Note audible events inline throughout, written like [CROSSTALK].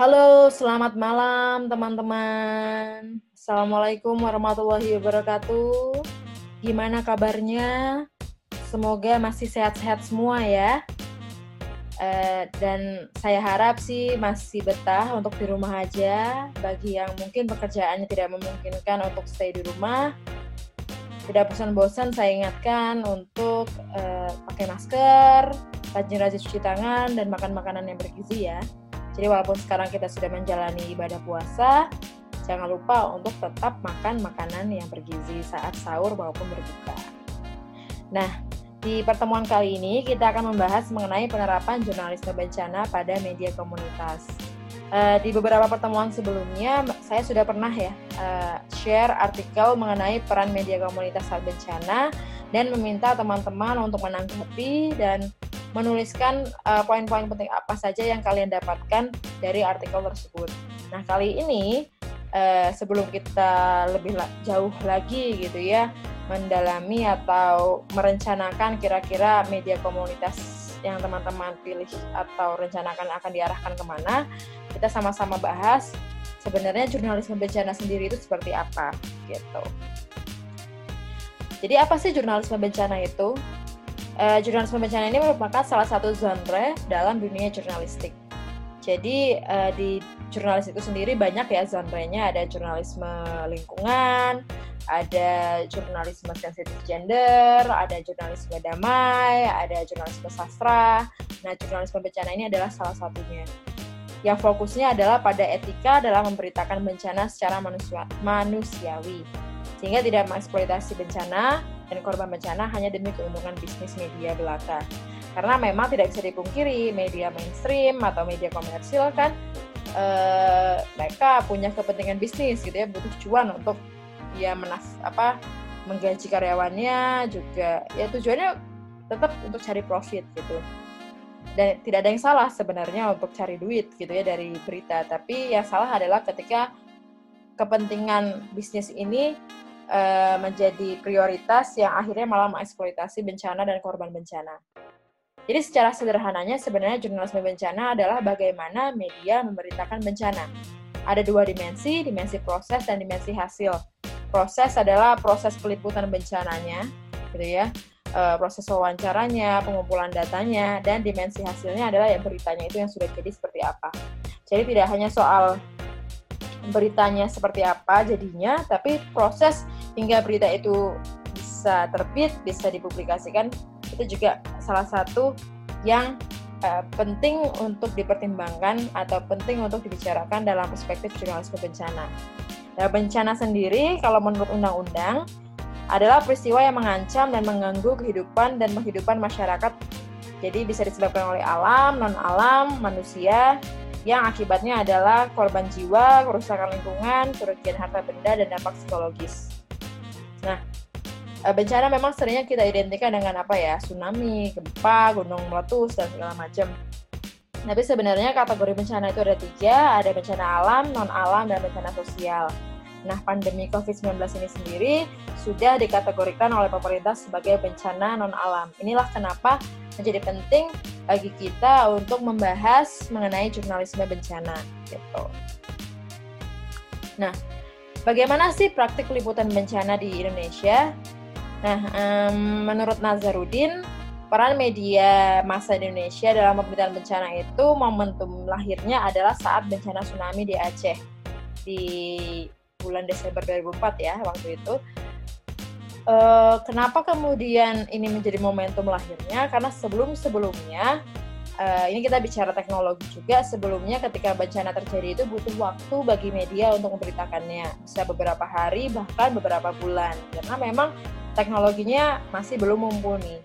Halo, selamat malam teman-teman. Assalamualaikum warahmatullahi wabarakatuh. Gimana kabarnya? Semoga masih sehat-sehat semua ya. Uh, dan saya harap sih masih betah untuk di rumah aja. Bagi yang mungkin pekerjaannya tidak memungkinkan untuk stay di rumah, tidak bosan-bosan saya ingatkan untuk uh, pakai masker, rajin-rajin cuci tangan, dan makan makanan yang bergizi ya. Jadi walaupun sekarang kita sudah menjalani ibadah puasa, jangan lupa untuk tetap makan makanan yang bergizi saat sahur maupun berbuka. Nah, di pertemuan kali ini kita akan membahas mengenai penerapan jurnalisme bencana pada media komunitas. Uh, di beberapa pertemuan sebelumnya, saya sudah pernah ya uh, share artikel mengenai peran media komunitas saat bencana dan meminta teman-teman untuk menanggapi dan menuliskan uh, poin-poin penting apa saja yang kalian dapatkan dari artikel tersebut. Nah, kali ini uh, sebelum kita lebih la jauh lagi gitu ya, mendalami atau merencanakan kira-kira media komunitas yang teman-teman pilih atau rencanakan akan diarahkan ke mana, kita sama-sama bahas sebenarnya jurnalisme bencana sendiri itu seperti apa gitu. Jadi apa sih jurnalisme bencana itu? Uh, jurnalisme bencana ini merupakan salah satu genre dalam dunia jurnalistik. Jadi uh, di jurnalis itu sendiri banyak ya genrenya, ada jurnalisme lingkungan, ada jurnalisme sensitif gender, ada jurnalisme damai, ada jurnalisme sastra. Nah, jurnalisme bencana ini adalah salah satunya. Yang fokusnya adalah pada etika dalam memberitakan bencana secara manusia manusiawi, sehingga tidak mengeksploitasi bencana, dan korban bencana hanya demi keuntungan bisnis media belaka. Karena memang tidak bisa dipungkiri media mainstream atau media komersil kan eh, mereka punya kepentingan bisnis gitu ya butuh cuan untuk ya menas apa menggaji karyawannya juga. Ya tujuannya tetap untuk cari profit gitu. Dan tidak ada yang salah sebenarnya untuk cari duit gitu ya dari berita. Tapi yang salah adalah ketika kepentingan bisnis ini uh, menjadi prioritas yang akhirnya malah mengeksploitasi bencana dan korban bencana. Jadi secara sederhananya sebenarnya jurnalisme bencana adalah bagaimana media memberitakan bencana. Ada dua dimensi, dimensi proses dan dimensi hasil. Proses adalah proses peliputan bencananya, gitu ya. E, proses wawancaranya, pengumpulan datanya, dan dimensi hasilnya adalah yang beritanya itu yang sudah jadi seperti apa. Jadi tidak hanya soal beritanya seperti apa jadinya, tapi proses hingga berita itu bisa terbit, bisa dipublikasikan, itu juga salah satu yang uh, penting untuk dipertimbangkan atau penting untuk dibicarakan dalam perspektif jurnalisme bencana. Nah, bencana sendiri, kalau menurut undang-undang, adalah peristiwa yang mengancam dan mengganggu kehidupan dan kehidupan masyarakat. Jadi bisa disebabkan oleh alam, non-alam, manusia, yang akibatnya adalah korban jiwa, kerusakan lingkungan, kerugian harta benda, dan dampak psikologis. Nah, eh, bencana memang seringnya kita identikan dengan apa ya, tsunami, gempa, gunung meletus, dan segala macam. Tapi sebenarnya kategori bencana itu ada tiga, ada bencana alam, non-alam, dan bencana sosial. Nah, pandemi COVID-19 ini sendiri sudah dikategorikan oleh pemerintah sebagai bencana non-alam. Inilah kenapa menjadi penting bagi kita untuk membahas mengenai jurnalisme bencana gitu. Nah, bagaimana sih praktik liputan bencana di Indonesia? Nah, um, menurut Nazarudin, peran media masa Indonesia dalam pemberitaan bencana itu momentum lahirnya adalah saat bencana tsunami di Aceh di bulan Desember 2004 ya waktu itu uh, kenapa kemudian ini menjadi momentum lahirnya? Karena sebelum-sebelumnya, uh, ini kita bicara teknologi juga, sebelumnya ketika bencana terjadi itu butuh waktu bagi media untuk memberitakannya. Bisa beberapa hari, bahkan beberapa bulan. Karena memang teknologinya masih belum mumpuni.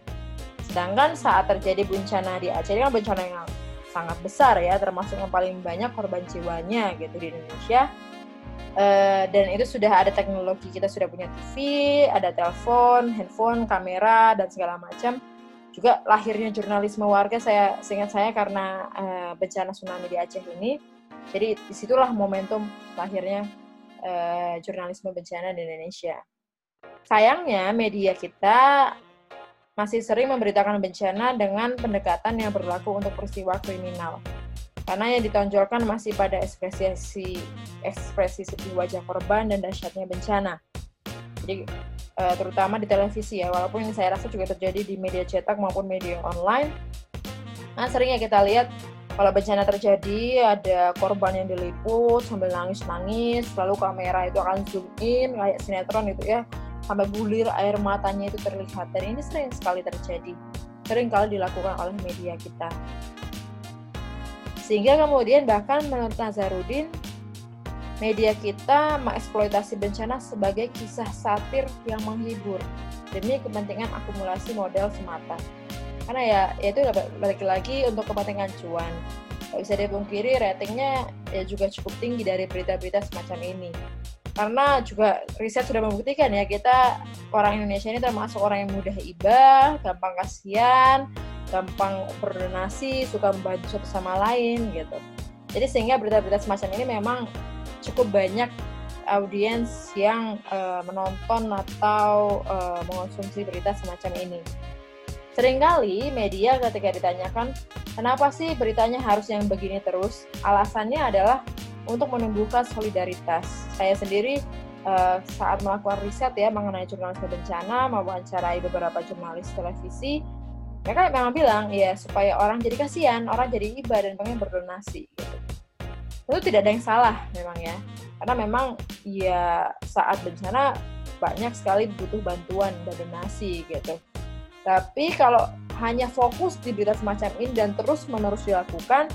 Sedangkan saat terjadi bencana di Aceh, ini kan bencana yang sangat besar ya, termasuk yang paling banyak korban jiwanya gitu di Indonesia Uh, dan itu sudah ada teknologi kita sudah punya TV, ada telepon, handphone, kamera dan segala macam. Juga lahirnya jurnalisme warga saya seingat saya karena uh, bencana tsunami di Aceh ini. Jadi di situlah momentum lahirnya uh, jurnalisme bencana di Indonesia. Sayangnya media kita masih sering memberitakan bencana dengan pendekatan yang berlaku untuk peristiwa kriminal. karena yang ditonjolkan masih pada ekspresi ekspresi sedih wajah korban dan dahsyatnya bencana. Jadi uh, terutama di televisi ya, walaupun ini saya rasa juga terjadi di media cetak maupun media online. Nah, seringnya kita lihat kalau bencana terjadi ada korban yang diliput sambil nangis-nangis, lalu kamera itu akan zoom in kayak sinetron itu ya, sampai bulir air matanya itu terlihat. Dan ini sering sekali terjadi, sering kali dilakukan oleh media kita. Sehingga kemudian bahkan menurut Nazarudin, media kita mengeksploitasi bencana sebagai kisah satir yang menghibur demi kepentingan akumulasi modal semata. Karena ya, ya itu balik lagi untuk kepentingan cuan. Gak bisa dipungkiri ratingnya ya juga cukup tinggi dari berita-berita semacam ini. Karena juga riset sudah membuktikan ya kita orang Indonesia ini termasuk orang yang mudah iba, gampang kasihan, gampang berdonasi, suka membantu satu sama lain gitu. Jadi sehingga berita-berita semacam ini memang cukup banyak audiens yang uh, menonton atau uh, mengonsumsi berita semacam ini. Seringkali media ketika ditanyakan kenapa sih beritanya harus yang begini terus, alasannya adalah untuk menumbuhkan solidaritas. Saya sendiri uh, saat melakukan riset ya mengenai jurnalisme bencana, mewawancarai beberapa jurnalis televisi, mereka memang bilang ya supaya orang jadi kasihan, orang jadi iba dan pengen berdonasi. Itu tidak ada yang salah memang ya, karena memang ya saat bencana banyak sekali butuh bantuan dan donasi gitu. Tapi kalau hanya fokus di berita semacam ini dan terus menerus dilakukan,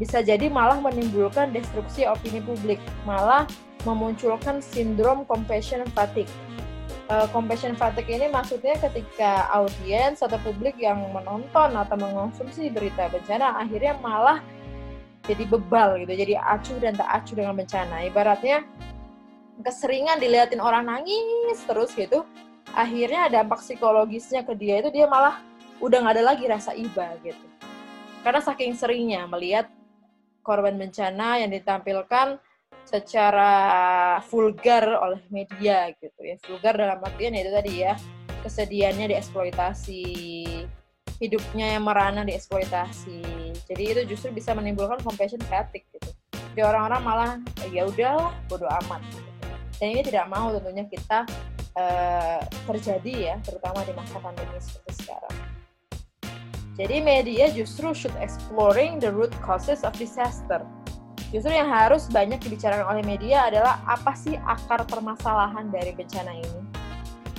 bisa jadi malah menimbulkan destruksi opini publik, malah memunculkan sindrom compassion fatigue. Uh, compassion fatigue ini maksudnya ketika audiens atau publik yang menonton atau mengonsumsi berita bencana akhirnya malah jadi bebal gitu, jadi acuh dan tak acuh dengan bencana. Ibaratnya keseringan diliatin orang nangis terus gitu, akhirnya dampak psikologisnya ke dia itu dia malah udah nggak ada lagi rasa iba gitu. Karena saking seringnya melihat korban bencana yang ditampilkan secara vulgar oleh media gitu ya vulgar dalam artian itu tadi ya kesedihannya dieksploitasi hidupnya yang merana dieksploitasi. Jadi itu justru bisa menimbulkan compassion fatigue gitu. Jadi orang-orang malah ya udahlah bodo amat. Dan ini tidak mau tentunya kita uh, terjadi ya terutama di masa pandemi seperti sekarang. Jadi media justru should exploring the root causes of disaster. Justru yang harus banyak dibicarakan oleh media adalah apa sih akar permasalahan dari bencana ini.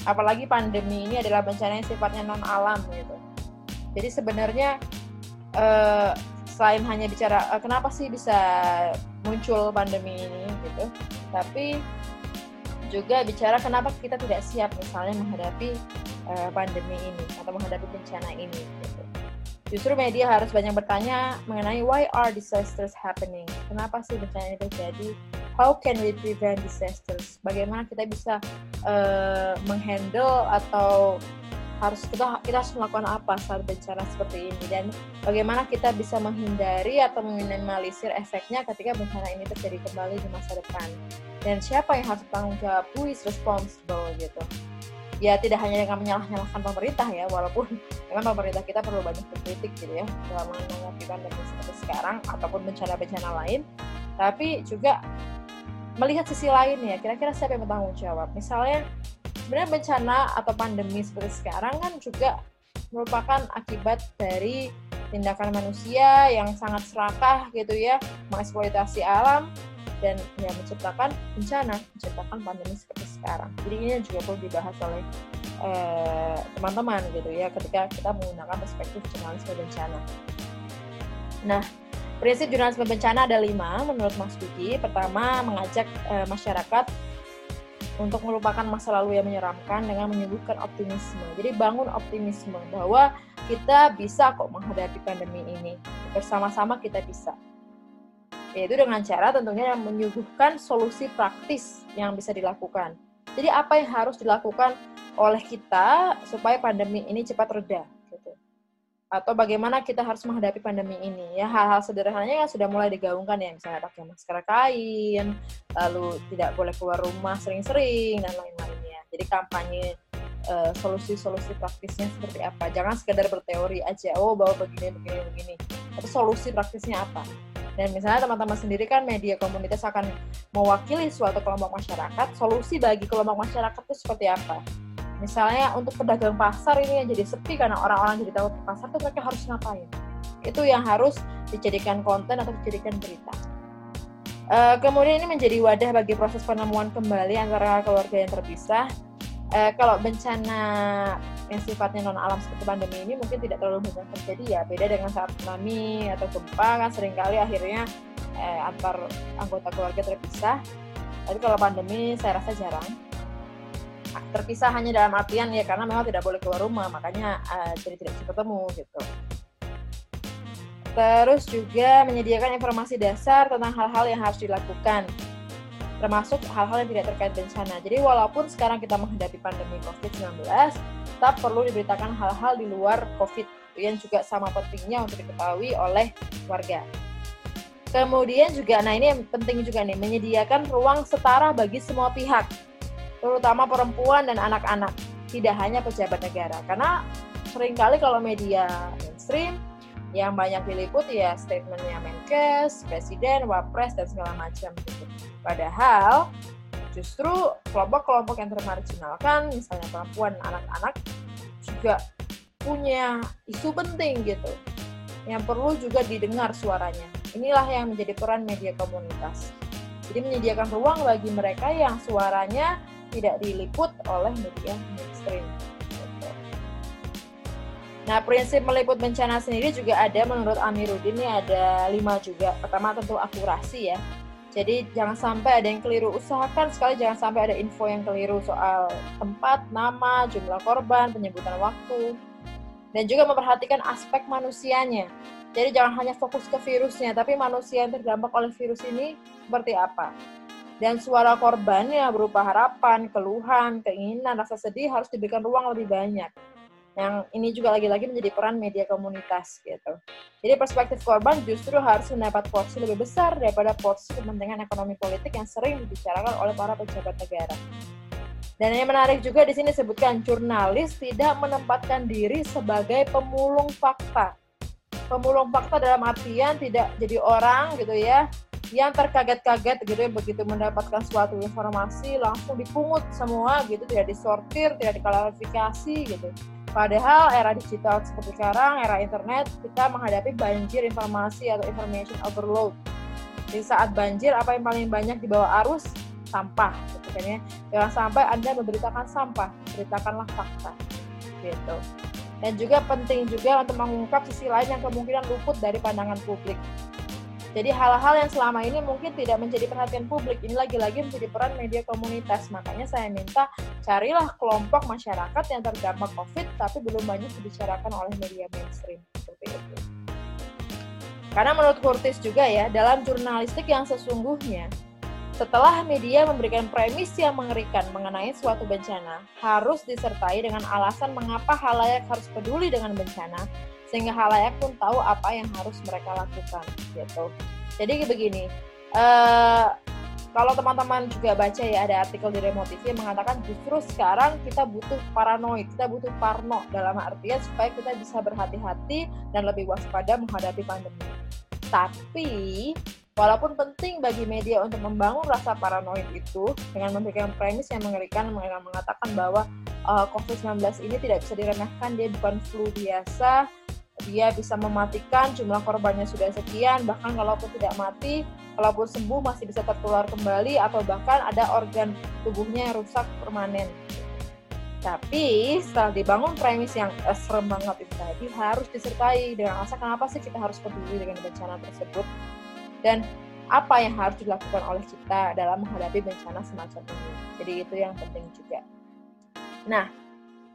Apalagi pandemi ini adalah bencana yang sifatnya non alam gitu. Jadi sebenarnya uh, selain hanya bicara uh, kenapa sih bisa muncul pandemi ini gitu, tapi juga bicara kenapa kita tidak siap misalnya menghadapi uh, pandemi ini atau menghadapi bencana ini. Gitu. Justru media harus banyak bertanya mengenai why are disasters happening? Kenapa sih bencana ini terjadi? How can we prevent disasters? Bagaimana kita bisa uh, menghandle atau harus kita kita harus melakukan apa saat bencana seperti ini. Dan bagaimana kita bisa menghindari atau meminimalisir efeknya ketika bencana ini terjadi kembali di masa depan. Dan siapa yang harus bertanggung jawab? Who is responsible gitu. Ya tidak hanya dengan menyalah-nyalahkan pemerintah ya walaupun [LAUGHS] memang pemerintah kita perlu banyak berkritik gitu ya dalam menghadapi pandemi seperti sekarang ataupun bencana-bencana lain. Tapi juga melihat sisi lain ya kira-kira siapa yang bertanggung jawab? Misalnya sebenarnya bencana atau pandemi seperti sekarang kan juga merupakan akibat dari tindakan manusia yang sangat serakah gitu ya mengeksploitasi alam dan ya menciptakan bencana, menciptakan pandemi seperti sekarang. Jadi ini juga perlu dibahas oleh eh, teman-teman uh, gitu ya ketika kita menggunakan perspektif jurnalisme bencana. Nah, prinsip jurnalisme bencana ada lima menurut Mas Duki. Pertama, mengajak uh, masyarakat untuk melupakan masa lalu yang menyeramkan dengan menyuguhkan optimisme. Jadi bangun optimisme bahwa kita bisa kok menghadapi pandemi ini. Bersama-sama kita bisa yaitu dengan cara tentunya yang menyuguhkan solusi praktis yang bisa dilakukan. Jadi apa yang harus dilakukan oleh kita supaya pandemi ini cepat reda. Atau bagaimana kita harus menghadapi pandemi ini ya hal-hal sederhananya yang sudah mulai digaungkan ya misalnya pakai masker kain, lalu tidak boleh keluar rumah sering-sering dan lain-lainnya. Jadi kampanye uh, solusi-solusi praktisnya seperti apa. Jangan sekedar berteori aja, oh bahwa begini begini begini tapi solusi praktisnya apa. Dan misalnya teman-teman sendiri kan media komunitas akan mewakili suatu kelompok masyarakat, solusi bagi kelompok masyarakat itu seperti apa? Misalnya untuk pedagang pasar ini yang jadi sepi karena orang-orang jadi tahu pasar itu mereka harus ngapain? Itu yang harus dijadikan konten atau dijadikan berita. Uh, kemudian ini menjadi wadah bagi proses penemuan kembali antara keluarga yang terpisah. Uh, kalau bencana yang sifatnya non alam seperti pandemi ini mungkin tidak terlalu banyak terjadi ya beda dengan saat tsunami atau gempa kan sering kali akhirnya eh, antar anggota keluarga terpisah tapi kalau pandemi saya rasa jarang terpisah hanya dalam artian ya karena memang tidak boleh keluar rumah makanya uh, jadi tidak bisa ketemu gitu terus juga menyediakan informasi dasar tentang hal-hal yang harus dilakukan termasuk hal-hal yang tidak terkait bencana. Jadi walaupun sekarang kita menghadapi pandemi COVID-19, tetap perlu diberitakan hal-hal di luar COVID yang juga sama pentingnya untuk diketahui oleh warga. Kemudian juga, nah ini yang penting juga nih, menyediakan ruang setara bagi semua pihak, terutama perempuan dan anak-anak, tidak hanya pejabat negara. Karena sering kali kalau media mainstream, yang banyak diliput ya statementnya Menkes, Presiden, Wapres, dan segala macam gitu. Padahal justru kelompok-kelompok yang termarginalkan, misalnya perempuan, anak-anak, juga punya isu penting gitu, yang perlu juga didengar suaranya. Inilah yang menjadi peran media komunitas. Jadi menyediakan ruang bagi mereka yang suaranya tidak diliput oleh media mainstream. Nah, prinsip meliput bencana sendiri juga ada menurut Amiruddin ini ada lima juga. Pertama tentu akurasi ya. Jadi jangan sampai ada yang keliru. Usahakan sekali jangan sampai ada info yang keliru soal tempat, nama, jumlah korban, penyebutan waktu. Dan juga memperhatikan aspek manusianya. Jadi jangan hanya fokus ke virusnya, tapi manusia yang terdampak oleh virus ini seperti apa. Dan suara korbannya berupa harapan, keluhan, keinginan, rasa sedih harus diberikan ruang lebih banyak yang ini juga lagi-lagi menjadi peran media komunitas gitu. Jadi perspektif korban justru harus mendapat porsi lebih besar daripada porsi kepentingan ekonomi politik yang sering dibicarakan oleh para pejabat negara. Dan yang menarik juga di sini disebutkan jurnalis tidak menempatkan diri sebagai pemulung fakta. Pemulung fakta dalam artian tidak jadi orang gitu ya yang terkaget-kaget gitu ya begitu mendapatkan suatu informasi langsung dipungut semua gitu tidak disortir tidak diklarifikasi gitu Padahal era digital seperti sekarang, era internet, kita menghadapi banjir informasi atau information overload. Di saat banjir, apa yang paling banyak di bawah arus? Sampah. Gitu kan ya. Jangan sampai Anda memberitakan sampah, beritakanlah fakta. Gitu. Dan juga penting juga untuk mengungkap sisi lain yang kemungkinan luput dari pandangan publik. Jadi hal-hal yang selama ini mungkin tidak menjadi perhatian publik, ini lagi-lagi menjadi peran media komunitas. Makanya saya minta carilah kelompok masyarakat yang terdampak COVID tapi belum banyak dibicarakan oleh media mainstream seperti itu. Karena menurut Curtis juga ya, dalam jurnalistik yang sesungguhnya, setelah media memberikan premis yang mengerikan mengenai suatu bencana, harus disertai dengan alasan mengapa halayak harus peduli dengan bencana, sehingga halayak pun tahu apa yang harus mereka lakukan gitu. Jadi begini, uh, kalau teman-teman juga baca ya ada artikel di Remo TV yang mengatakan justru sekarang kita butuh paranoid, kita butuh parno dalam artian supaya kita bisa berhati-hati dan lebih waspada menghadapi pandemi. Tapi walaupun penting bagi media untuk membangun rasa paranoid itu dengan memberikan premis yang mengerikan mengatakan bahwa uh, eh, COVID-19 ini tidak bisa diremehkan, dia bukan flu biasa, dia bisa mematikan jumlah korbannya sudah sekian bahkan kalaupun tidak mati kalaupun sembuh masih bisa tertular kembali atau bahkan ada organ tubuhnya yang rusak permanen. Tapi setelah dibangun premis yang eh, serem banget itu tadi harus disertai dengan rasa kenapa sih kita harus peduli dengan bencana tersebut? Dan apa yang harus dilakukan oleh kita dalam menghadapi bencana semacam ini? Jadi itu yang penting juga. Nah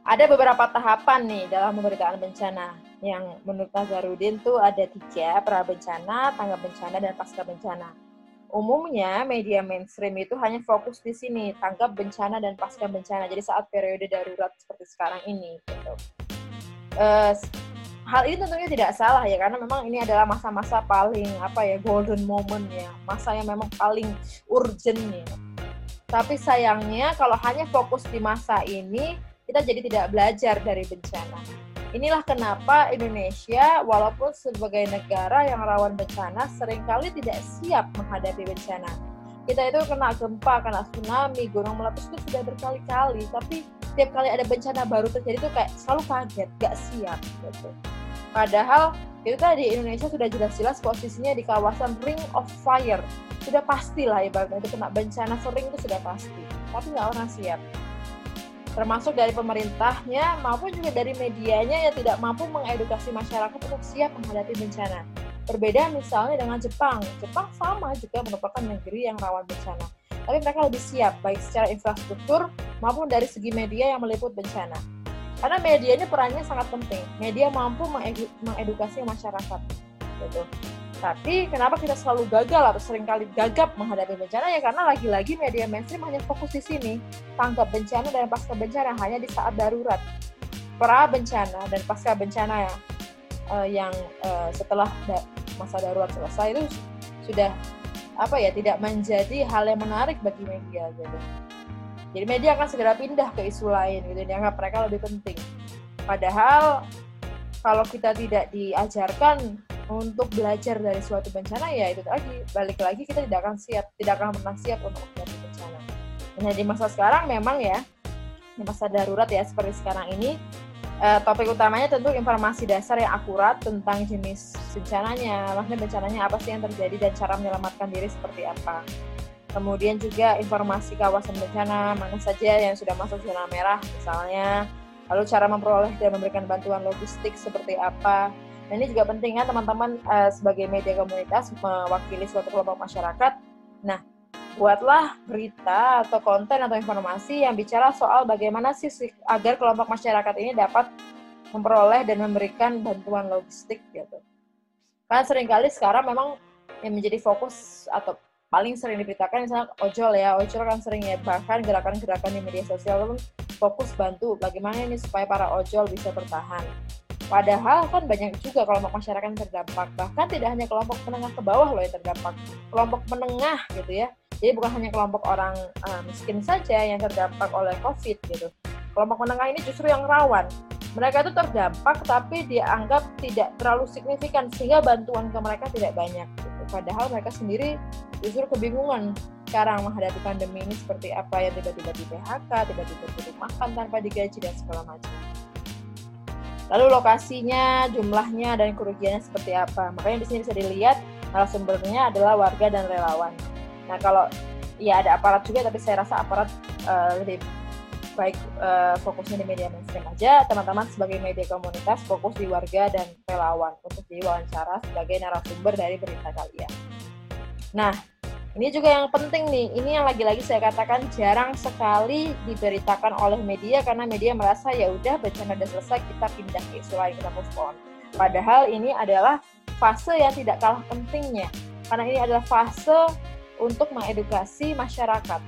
ada beberapa tahapan nih dalam pemberitaan bencana yang menurut Nazarudin tuh ada tiga, pra bencana, tanggap bencana, dan pasca bencana. Umumnya media mainstream itu hanya fokus di sini, tanggap bencana dan pasca bencana. Jadi saat periode darurat seperti sekarang ini. Gitu. Uh, hal ini tentunya tidak salah ya, karena memang ini adalah masa-masa paling apa ya golden moment ya, masa yang memang paling urgent ya. Tapi sayangnya kalau hanya fokus di masa ini, kita jadi tidak belajar dari bencana Inilah kenapa Indonesia, walaupun sebagai negara yang rawan bencana, sering kali tidak siap menghadapi bencana. Kita itu kena gempa, kena tsunami, gunung meletus itu sudah berkali-kali, tapi setiap kali ada bencana baru terjadi itu kayak selalu kaget, gak siap gitu. Padahal itu tadi Indonesia sudah jelas-jelas posisinya di kawasan Ring of Fire. Sudah pasti lah ibaratnya itu kena bencana sering itu sudah pasti, tapi nggak pernah siap termasuk dari pemerintahnya maupun juga dari medianya yang tidak mampu mengedukasi masyarakat untuk siap menghadapi bencana. Berbeda misalnya dengan Jepang. Jepang sama juga merupakan negeri yang rawan bencana. Tapi mereka lebih siap baik secara infrastruktur maupun dari segi media yang meliput bencana. Karena media ini perannya sangat penting. Media mampu mengedukasi masyarakat. Gitu. Tapi kenapa kita selalu gagal atau sering kali gagap menghadapi bencana ya karena lagi-lagi media mainstream hanya fokus di sini. Tanggap bencana dan pasca bencana hanya di saat darurat. Pra bencana dan pasca bencana yang uh, yang uh, setelah da masa darurat selesai itu sudah apa ya tidak menjadi hal yang menarik bagi media gitu. Jadi media akan segera pindah ke isu lain gitu dianggap mereka lebih penting. Padahal kalau kita tidak diajarkan untuk belajar dari suatu bencana ya itu lagi balik lagi kita tidak akan siap tidak akan pernah siap untuk menghadapi bencana. Nah di masa sekarang memang ya di masa darurat ya seperti sekarang ini eh, topik utamanya tentu informasi dasar yang akurat tentang jenis bencananya, maksudnya bencananya apa sih yang terjadi dan cara menyelamatkan diri seperti apa. Kemudian juga informasi kawasan bencana mana saja yang sudah masuk zona merah misalnya, lalu cara memperoleh dan memberikan bantuan logistik seperti apa, Nah ini juga penting kan teman-teman uh, sebagai media komunitas mewakili suatu kelompok masyarakat. Nah buatlah berita atau konten atau informasi yang bicara soal bagaimana sih agar kelompok masyarakat ini dapat memperoleh dan memberikan bantuan logistik gitu. Karena sering kali sekarang memang yang menjadi fokus atau paling sering diberitakan misalnya ojol ya, ojol kan sering ya bahkan gerakan-gerakan di media sosial pun fokus bantu bagaimana ini supaya para ojol bisa bertahan. Padahal kan banyak juga kelompok masyarakat yang terdampak. Bahkan tidak hanya kelompok menengah ke bawah loh yang terdampak. Kelompok menengah gitu ya. Jadi bukan hanya kelompok orang uh, miskin saja yang terdampak oleh COVID gitu. Kelompok menengah ini justru yang rawan. Mereka itu terdampak tapi dianggap tidak terlalu signifikan sehingga bantuan ke mereka tidak banyak. Gitu. Padahal mereka sendiri justru kebingungan sekarang menghadapi pandemi ini seperti apa yang tiba-tiba di PHK, tiba-tiba tutup makan tanpa digaji dan segala macam. Lalu lokasinya, jumlahnya, dan kerugiannya seperti apa. Makanya di sini bisa dilihat narasumbernya adalah warga dan relawan. Nah kalau ya ada aparat juga, tapi saya rasa aparat uh, lebih baik uh, fokusnya di media mainstream aja. Teman-teman sebagai media komunitas fokus di warga dan relawan untuk diwawancara sebagai narasumber dari berita kalian. Nah, ini juga yang penting nih, ini yang lagi-lagi saya katakan jarang sekali diberitakan oleh media karena media merasa ya udah bencana udah selesai kita pindah ke isu lain kita move on. Padahal ini adalah fase yang tidak kalah pentingnya karena ini adalah fase untuk mengedukasi masyarakat.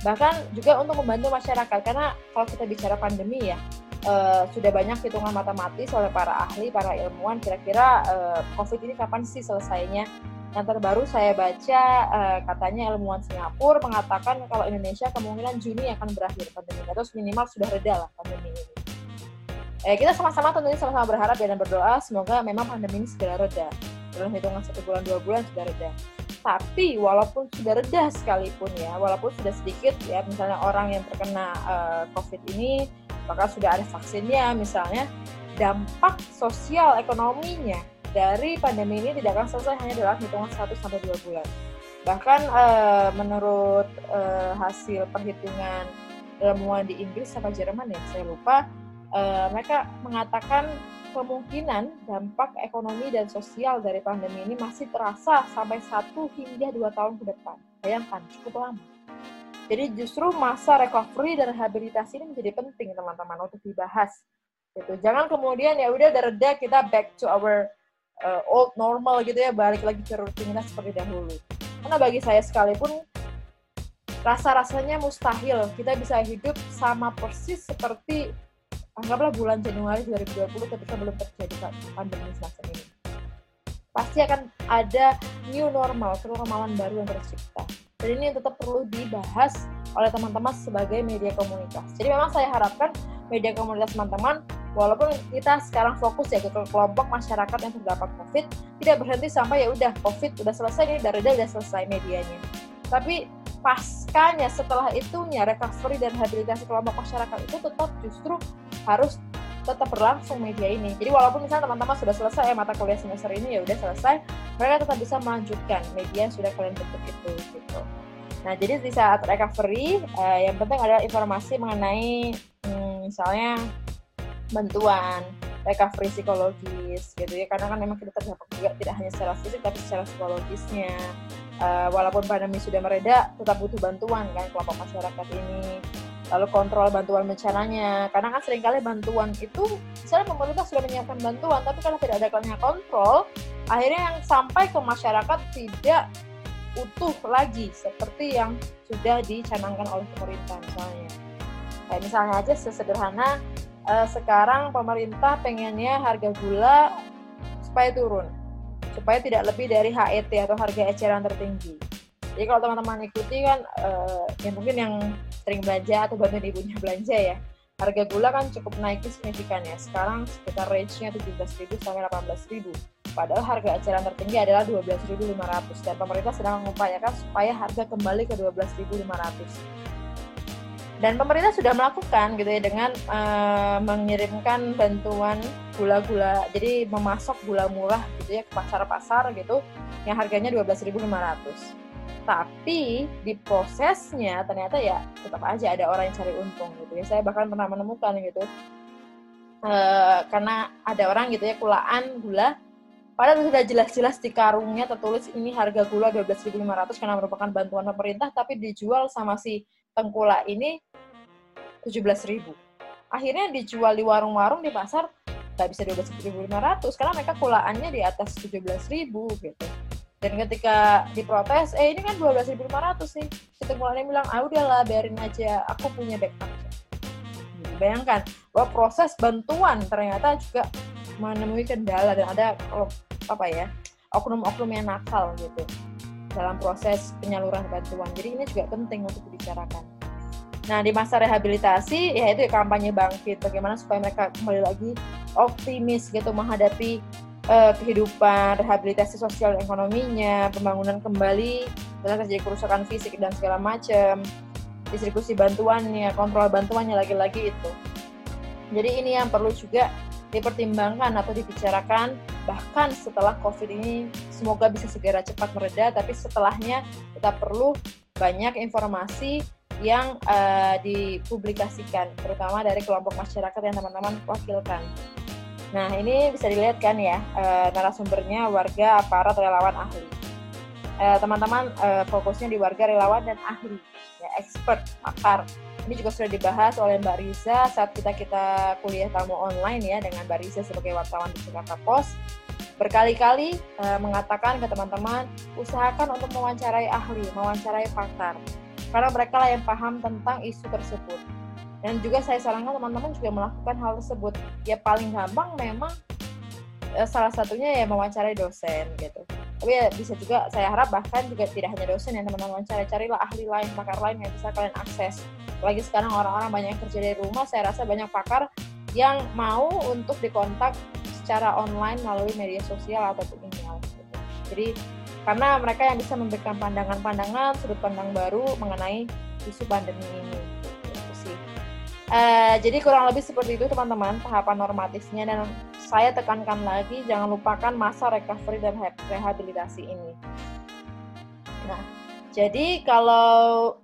Bahkan juga untuk membantu masyarakat karena kalau kita bicara pandemi ya uh, sudah banyak hitungan matematis oleh para ahli, para ilmuwan kira-kira uh, COVID ini kapan sih selesainya? Yang terbaru saya baca uh, katanya ilmuwan Singapura mengatakan kalau Indonesia kemungkinan Juni akan berakhir pandemi atau minimal sudah reda lah pandemi ini. Eh, kita sama-sama tentunya sama-sama berharap dan berdoa semoga memang pandemi ini segera reda. Dalam hitungan satu bulan dua bulan sudah reda. Tapi walaupun sudah reda sekalipun ya, walaupun sudah sedikit ya misalnya orang yang terkena uh, COVID ini, maka sudah ada vaksinnya misalnya, dampak sosial ekonominya dari pandemi ini tidak akan selesai hanya dalam hitungan 1 sampai 2 bulan. Bahkan uh, menurut uh, hasil perhitungan ilmuwan di Inggris sama Jerman ya, saya lupa, uh, mereka mengatakan kemungkinan dampak ekonomi dan sosial dari pandemi ini masih terasa sampai 1 hingga 2 tahun ke depan. Bayangkan, cukup lama. Jadi justru masa recovery dan rehabilitasi ini menjadi penting teman-teman untuk dibahas. Gitu. Jangan kemudian ya udah udah reda kita back to our uh, old normal gitu ya balik lagi ke rutinitas seperti dahulu. Karena bagi saya sekalipun rasa-rasanya mustahil. Kita bisa hidup sama persis seperti anggaplah bulan Januari 2020 ketika belum terjadi pandemi semacam ini. Pasti akan ada new normal, kenormalan baru yang tercipta. Dan ini yang tetap perlu dibahas oleh teman-teman sebagai media komunitas. Jadi memang saya harapkan media komunitas teman-teman walaupun kita sekarang fokus ya ke kelompok masyarakat yang terdampak COVID, tidak berhenti sampai ya udah COVID udah selesai nih, dari udah selesai medianya. Tapi paskanya setelah itunya recovery dan rehabilitasi kelompok masyarakat itu tetap justru harus tetap berlangsung media ini. Jadi walaupun misalnya teman-teman sudah selesai ya mata kuliah semester ini ya udah selesai, mereka tetap bisa melanjutkan media yang sudah kalian bentuk itu gitu. Nah, jadi di saat recovery, uh, yang penting adalah informasi mengenai hmm, misalnya bantuan, recovery psikologis gitu ya, karena kan memang kita terdampak juga tidak hanya secara fisik tapi secara psikologisnya. Uh, walaupun pandemi sudah mereda, tetap butuh bantuan kan kelompok masyarakat ini. Lalu kontrol bantuan bencananya, karena kan sering kali bantuan itu, misalnya pemerintah sudah menyiapkan bantuan, tapi kalau tidak ada kontrol, akhirnya yang sampai ke masyarakat tidak utuh lagi seperti yang sudah dicanangkan oleh pemerintah misalnya. Kayak misalnya aja sesederhana eh, sekarang pemerintah pengennya harga gula supaya turun, supaya tidak lebih dari HET atau harga eceran tertinggi. Jadi kalau teman-teman ikuti kan, eh, ya mungkin yang sering belanja atau bantuin ibunya belanja ya, harga gula kan cukup naik signifikan ya. Sekarang sekitar range-nya 17.000 sampai 18.000 Padahal harga eceran tertinggi adalah 12.500 dan pemerintah sedang mengupayakan supaya harga kembali ke 12.500 dan pemerintah sudah melakukan gitu ya dengan uh, mengirimkan bantuan gula-gula jadi memasok gula murah gitu ya ke pasar-pasar gitu yang harganya 12.500 tapi di prosesnya ternyata ya tetap aja ada orang yang cari untung gitu ya. Saya bahkan pernah menemukan gitu uh, karena ada orang gitu ya kulaan gula Padahal sudah jelas-jelas di karungnya tertulis ini harga gula 12.500 karena merupakan bantuan pemerintah, tapi dijual sama si tengkulak ini 17.000. Akhirnya dijual di warung-warung di pasar nggak bisa 12.500 karena mereka kulaannya di atas 17.000 gitu. Dan ketika diprotes, eh ini kan 12.500 sih. Si tengkulaknya bilang, ah udahlah biarin aja, aku punya backup. Bayangkan bahwa proses bantuan ternyata juga menemui kendala dan ada apa ya oknum-oknum yang nakal gitu dalam proses penyaluran bantuan. Jadi ini juga penting untuk dibicarakan. Nah di masa rehabilitasi ya itu kampanye bangkit bagaimana supaya mereka kembali lagi optimis gitu menghadapi uh, kehidupan rehabilitasi sosial ekonominya, pembangunan kembali dengan terjadi kerusakan fisik dan segala macam, distribusi bantuannya, kontrol bantuannya lagi-lagi itu. Jadi ini yang perlu juga dipertimbangkan atau dibicarakan bahkan setelah COVID ini semoga bisa segera cepat mereda tapi setelahnya kita perlu banyak informasi yang uh, dipublikasikan terutama dari kelompok masyarakat yang teman-teman wakilkan. Nah ini bisa dilihat kan ya uh, narasumbernya warga, aparat, relawan, ahli. Eh, teman-teman uh, uh, fokusnya di warga, relawan dan ahli, ya expert, pakar ini juga sudah dibahas oleh Mbak Riza saat kita kita kuliah tamu online ya dengan Mbak Riza sebagai wartawan di Jakarta Pos berkali-kali uh, mengatakan ke teman-teman usahakan untuk mewawancarai ahli, mewawancarai pakar karena mereka lah yang paham tentang isu tersebut. Dan juga saya sarankan teman-teman juga melakukan hal tersebut. Ya paling gampang memang uh, salah satunya ya mewawancarai dosen gitu tapi ya bisa juga saya harap bahkan juga tidak hanya dosen yang teman-teman cari carilah ahli lain pakar lain yang bisa kalian akses lagi sekarang orang-orang banyak yang kerja dari rumah saya rasa banyak pakar yang mau untuk dikontak secara online melalui media sosial ataupun email gitu. jadi karena mereka yang bisa memberikan pandangan-pandangan sudut pandang baru mengenai isu pandemi ini gitu sih uh, jadi kurang lebih seperti itu teman-teman tahapan normatifnya dan saya tekankan lagi jangan lupakan masa recovery dan rehabilitasi ini. Nah, jadi kalau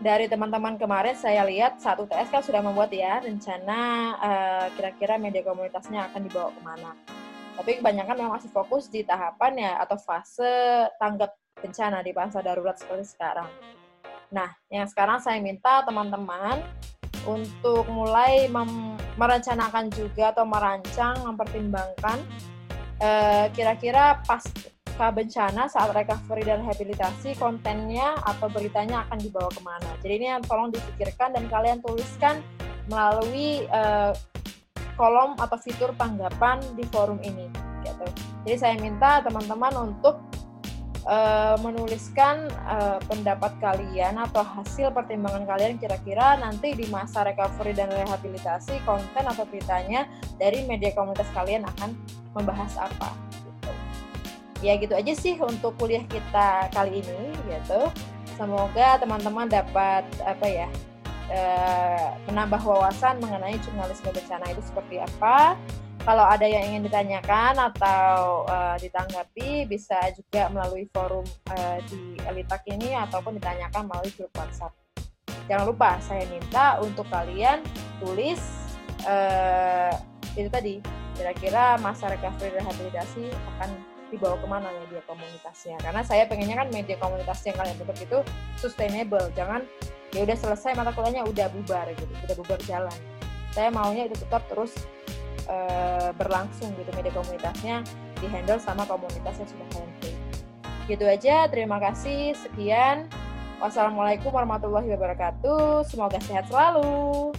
dari teman-teman kemarin saya lihat saat UTS kan sudah membuat ya rencana uh, kira-kira media komunitasnya akan dibawa ke mana. Tapi kebanyakan memang masih fokus di tahapan ya atau fase tanggap bencana di masa darurat seperti sekarang. Nah, yang sekarang saya minta teman-teman untuk mulai merencanakan juga atau merancang, mempertimbangkan eh, kira-kira pas bencana saat recovery dan rehabilitasi kontennya atau beritanya akan dibawa ke mana. Jadi ini yang tolong dipikirkan dan kalian tuliskan melalui uh, kolom atau fitur tanggapan di forum ini. Gitu. Jadi saya minta teman-teman untuk uh, menuliskan uh, pendapat kalian atau hasil pertimbangan kalian kira-kira nanti di masa recovery dan rehabilitasi konten atau beritanya dari media komunitas kalian akan membahas apa. Ya gitu aja sih untuk kuliah kita kali ini gitu. Semoga teman-teman dapat apa ya uh, menambah wawasan mengenai jurnalisme bencana itu seperti apa kalau ada yang ingin ditanyakan atau uh, ditanggapi bisa juga melalui forum uh, di Elitak ini ataupun ditanyakan melalui grup WhatsApp. Jangan lupa saya minta untuk kalian tulis uh, itu tadi kira-kira masa recovery rehabilitasi akan dibawa ke mana media komunitasnya karena saya pengennya kan media komunitas yang kalian bentuk itu sustainable jangan ya udah selesai mata kuliahnya udah bubar gitu udah bubar jalan saya maunya itu tetap terus uh, berlangsung gitu media komunitasnya dihandle sama komunitas yang sudah kalian create. Gitu aja, terima kasih, sekian. Wassalamualaikum warahmatullahi wabarakatuh. Semoga sehat selalu.